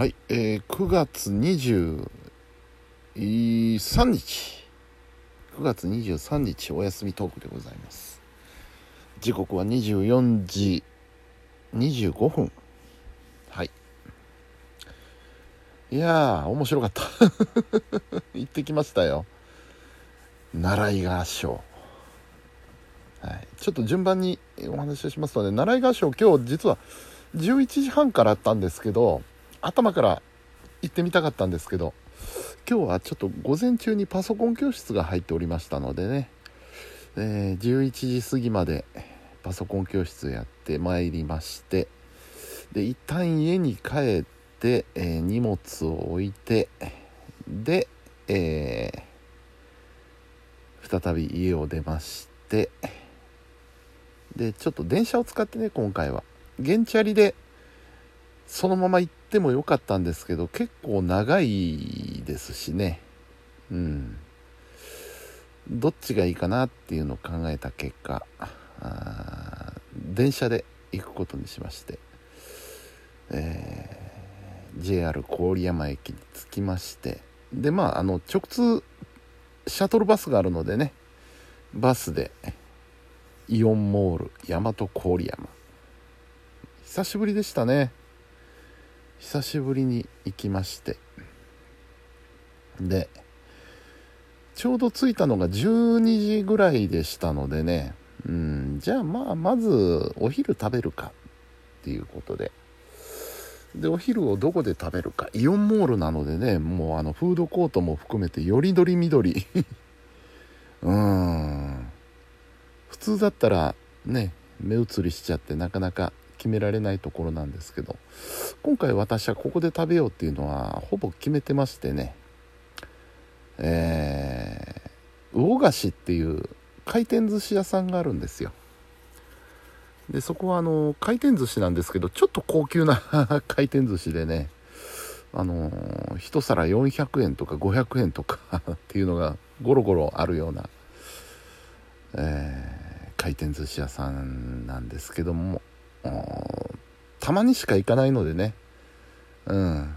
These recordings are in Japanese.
はい、えー、9月23日。9月23日お休みトークでございます。時刻は24時25分。はい。いやー面白かった。行ってきましたよ。習い川賞はい、ちょっと順番にお話をしますとね習い合唱今日実は11時半からあったんですけど頭から行ってみたかったんですけど今日はちょっと午前中にパソコン教室が入っておりましたのでね、えー、11時過ぎまでパソコン教室やってまいりましてで一旦家に帰って、えー荷物を置いてで、えー再び家を出ましてでちょっと電車を使ってね今回は。原チャリでそのまま行ってもよかったんですけど結構長いですしね。うん。どっちがいいかなっていうのを考えた結果電車で行くことにしまして、えー JR 郡山駅に着きましてでまああの直通シャトルバスがあるのでねバスでイオンモール大和郡山。久しぶりでしたね。久しぶりに行きまして。でちょうど着いたのが12時ぐらいでしたのでね。うんじゃあまあまずお昼食べるかっていうことで。でお昼をどこで食べるか。イオンモールなのでねもうあのフードコートも含めてよりどりみどり。うん。普通だったらね目移りしちゃってなかなか決められないところなんですけど今回私はここで食べようっていうのはほぼ決めてましてね。えー、魚菓子っていう回転寿司屋さんがあるんですよ。でそこはあの回転寿司なんですけどちょっと高級な 回転寿司でねあのー一皿400円とか500円とか っていうのがゴロゴロあるような、えー回転寿司屋さんなんですけどもたまにしか行かないのでね。うん。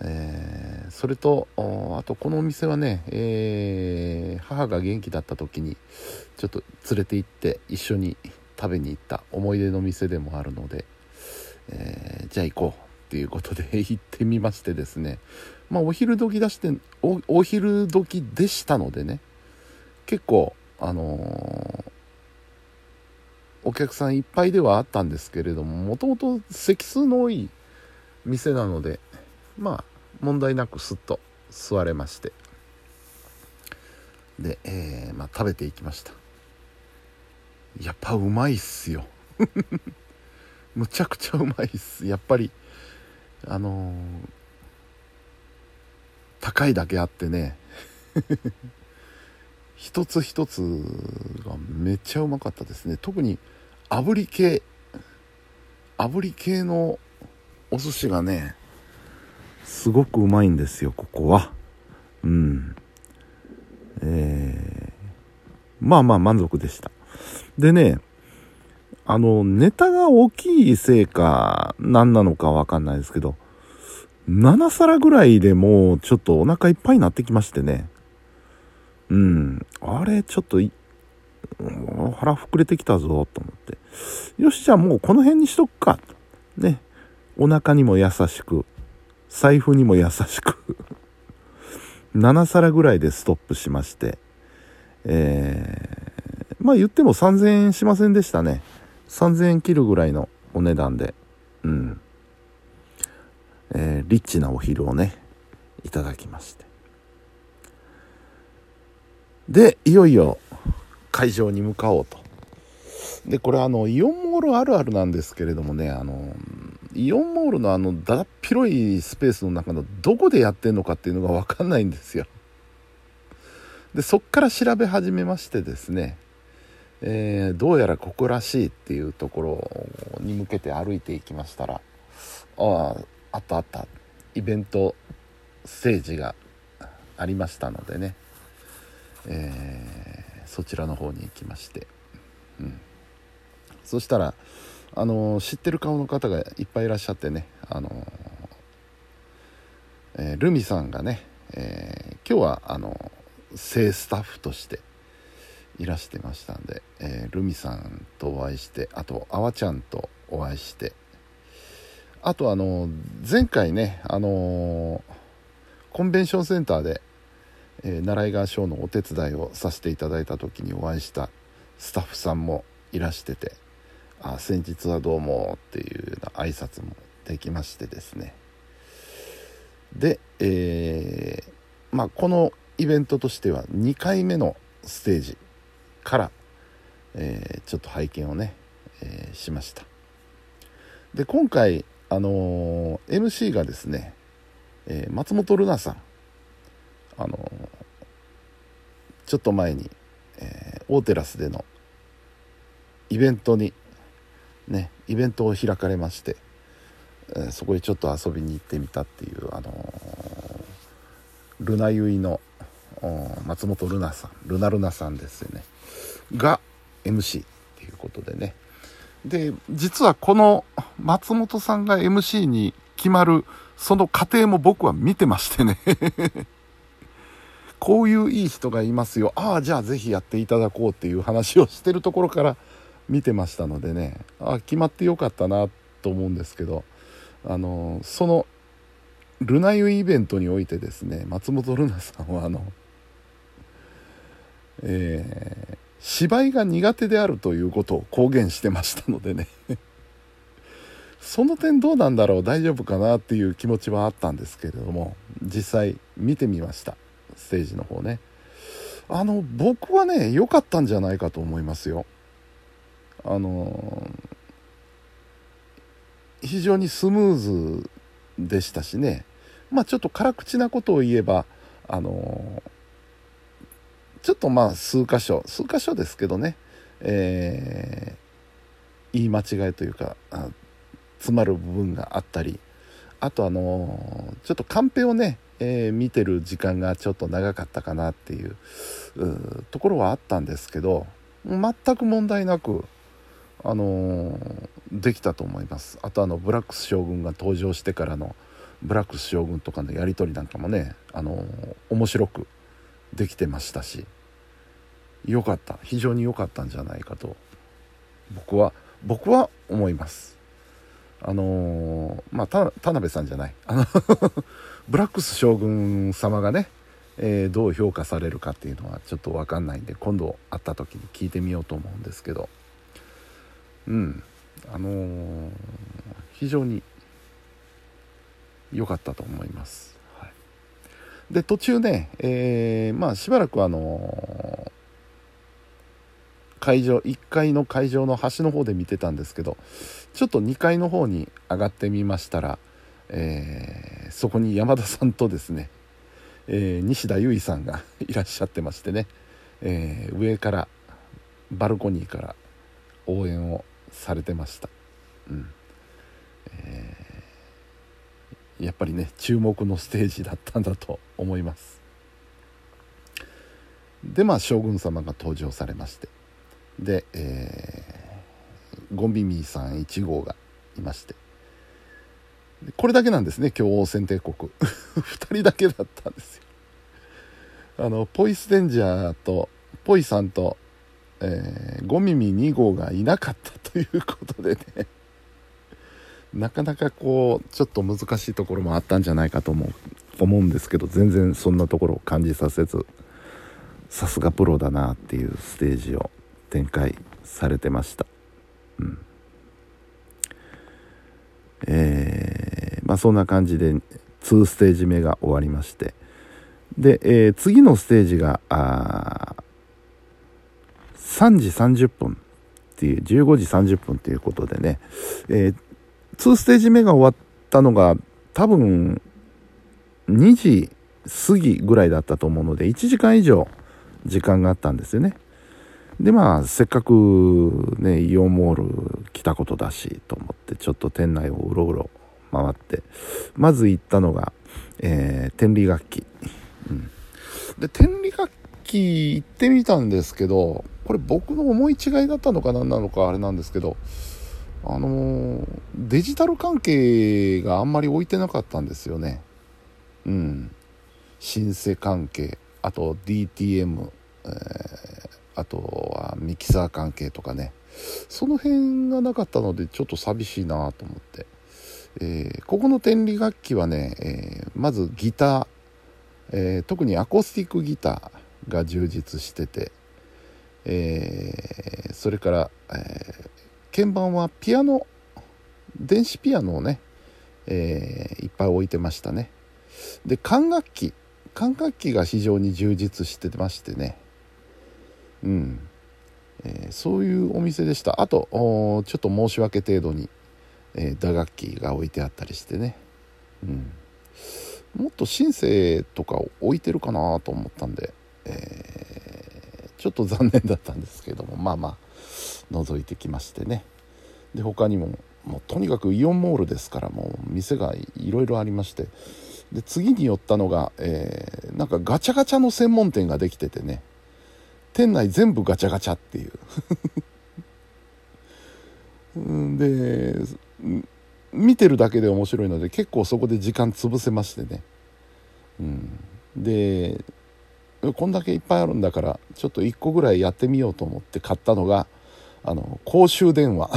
えーそれとあとこのお店はね、えー母が元気だった時にちょっと連れて行って一緒に食べに行った思い出の店でもあるので、えーじゃあ行こうっていうことで 行ってみましてですね。まあお昼時出しておお昼時でしたのでね。結構あのお客さんいっぱいではあったんですけれどももともと席数の多い店なのでまあ問題なくすっと座れまして。で、えーまあ、食べていきました。やっぱうまいっすよ。むちゃくちゃうまいっす。やっぱりあのー高いだけあってね。一つ一つがめっちゃうまかったですね。特に炙り系。炙り系のお寿司がねすごくうまいんですよここは。うん。えー、まあまあ満足でした。でねあのネタが大きいせいか何なのかわかんないですけど7皿ぐらいでもうちょっとお腹いっぱいになってきましてね。うん。あれちょっと腹膨れてきたぞと思って。よしじゃあもうこの辺にしとくか。ね。お腹にも優しく。財布にも優しく。7皿ぐらいでストップしまして。えー、まあ言っても3000円しませんでしたね。3000円切るぐらいのお値段で。うん。えーリッチなお昼をねいただきまして。でいよいよ会場に向かおうと。でこれあのイオンモールあるあるなんですけれどもねあのイオンモールのあのだっ広いスペースの中のどこでやってんのかっていうのが分かんないんですよ。でそっから調べ始めましてですね、えーどうやらここらしいっていうところに向けて歩いていきましたらあああったあった。イベントステージがありましたのでね、えーそちらの方に行きまして、うん、そしたらあの知ってる顔の方がいっぱいいらっしゃってねあのえー、ルミさんがね、えー、今日はあの正スタッフとしていらしてましたんで、えー、ルミさんとお会いしてあとあわちゃんとお会いしてあとあの前回ねあのコンベンションセンターで、えー、習い川ショーのお手伝いをさせていただいた時にお会いしたスタッフさんもいらしてて「あ先日はどうも」っていうような挨拶もできましてですね。で、えー、まあこのイベントとしては2回目のステージから、えー、ちょっと拝見をね、えー、しました。で今回あの MC がですね、え松本ルナさんあのちょっと前に、えー、大テラスでのイベントにねイベントを開かれまして、えー、そこへちょっと遊びに行ってみたっていうあのー、ルナユイの松本ルナさんルナルナさんですよね。が MC っていうことでね。で実はこの松本さんが MC に決まるその過程も僕は見てましてね。こういういい人がいますよ。ああじゃあぜひやっていただこうっていう話をしてるところから見てましたのでね。あ決まってよかったなと思うんですけど。あのそのルナユイベントにおいてですね松本ルナさんはあのえー、芝居が苦手であるということを公言してましたのでね。その点どうなんだろう大丈夫かなっていう気持ちはあったんですけれども実際見てみました。ステージの方ね。あの僕はね良かったんじゃないかと思いますよ。あの非常にスムーズでしたしね。まあちょっと辛口なことを言えばあのちょっとまあ数箇所数箇所ですけどね、えー、言い間違いというか詰まる部分があったり。あとあのちょっとカンペをね、えー、見てる時間がちょっと長かったかなっていうところはあったんですけど全く問題なくあのー、できたと思います。あとあのブラックス将軍が登場してからのブラックス将軍とかのやり取りなんかもね、あのー、面白くできてましたし良かった。非常に良かったんじゃないかと僕は僕は思います。あのー、まあ田辺さんじゃない。あの ブラックス将軍様がね、えー、どう評価されるかっていうのはちょっと分かんないんで今度会った時に聞いてみようと思うんですけど。うん。あのー、非常に良かったと思います。はい。で途中ね、え、まあしばらくあの会場1階の会場の端の方で見てたんですけどちょっと2階の方に上がってみましたら、えー、そこに山田さんとですね、えー、西田優衣さんが いらっしゃってましてね、えー、上からバルコニーから応援をされてました。うん。えーやっぱりね注目のステージだったんだと思います。でまあ将軍様が登場されまして。で、えー、ゴンビミーさん1号がいまして。これだけなんですね今日王戦帝国。2人だけだったんですよ。あのポイスデンジャーとポイさんと、えー、ゴミミ2号がいなかったということでね。なかなかこうちょっと難しいところもあったんじゃないかと思う思うんですけど全然そんなところを感じさせずさすがプロだなっていうステージを展開されてました。うんえー、まあそんな感じで2ステージ目が終わりましてで、えー、次のステージがあ3時30分っていう15時30分っていうことでね、えー、2ステージ目が終わったのが多分2時過ぎぐらいだったと思うので1時間以上時間があったんですよね。でまあせっかくねイオンモール来たことだしと思ってちょっと店内をうろうろ回ってまず行ったのが、えー、天理楽器、うん、で天理楽器行ってみたんですけどこれ僕の思い違いだったのか何なのかあれなんですけどあのデジタル関係があんまり置いてなかったんですよね。うん。シンセ関係あと DTM、えー、あとはミキサー関係とかね。その辺がなかったのでちょっと寂しいなと思って、えー、ここの天理楽器はね、えー、まずギター、えー、特にアコースティックギターが充実してて、えそれから、え鍵盤はピアノ電子ピアノをね、えいっぱい置いてましたね。で管楽器。管楽器が非常に充実してましてね。うん、えー、そういうお店でした。あとちょっと申し訳程度に、えー、打楽器が置いてあったりしてね、うん、もっとシンセとか置いてるかなと思ったんで、えー、ちょっと残念だったんですけどもまあまあ覗いてきましてね。で他にももうとにかくイオンモールですからもう店がいろいろありまして。で次に寄ったのが、えー、なんかガチャガチャの専門店ができててね。店内全部ガチャガチャっていう。で見てるだけで面白いので結構そこで時間潰せましてね、うん、でこんだけいっぱいあるんだからちょっと1個ぐらいやってみようと思って買ったのがあの公衆電話。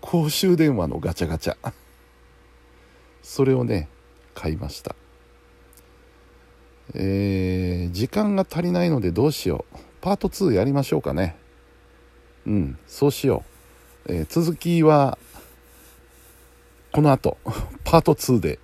公衆電話のガチャガチャ。それをね買いました。えー、時間が足りないのでどうしよう。パート2やりましょうかね。うんそうしよう、えー、続きはこの後。パート2で。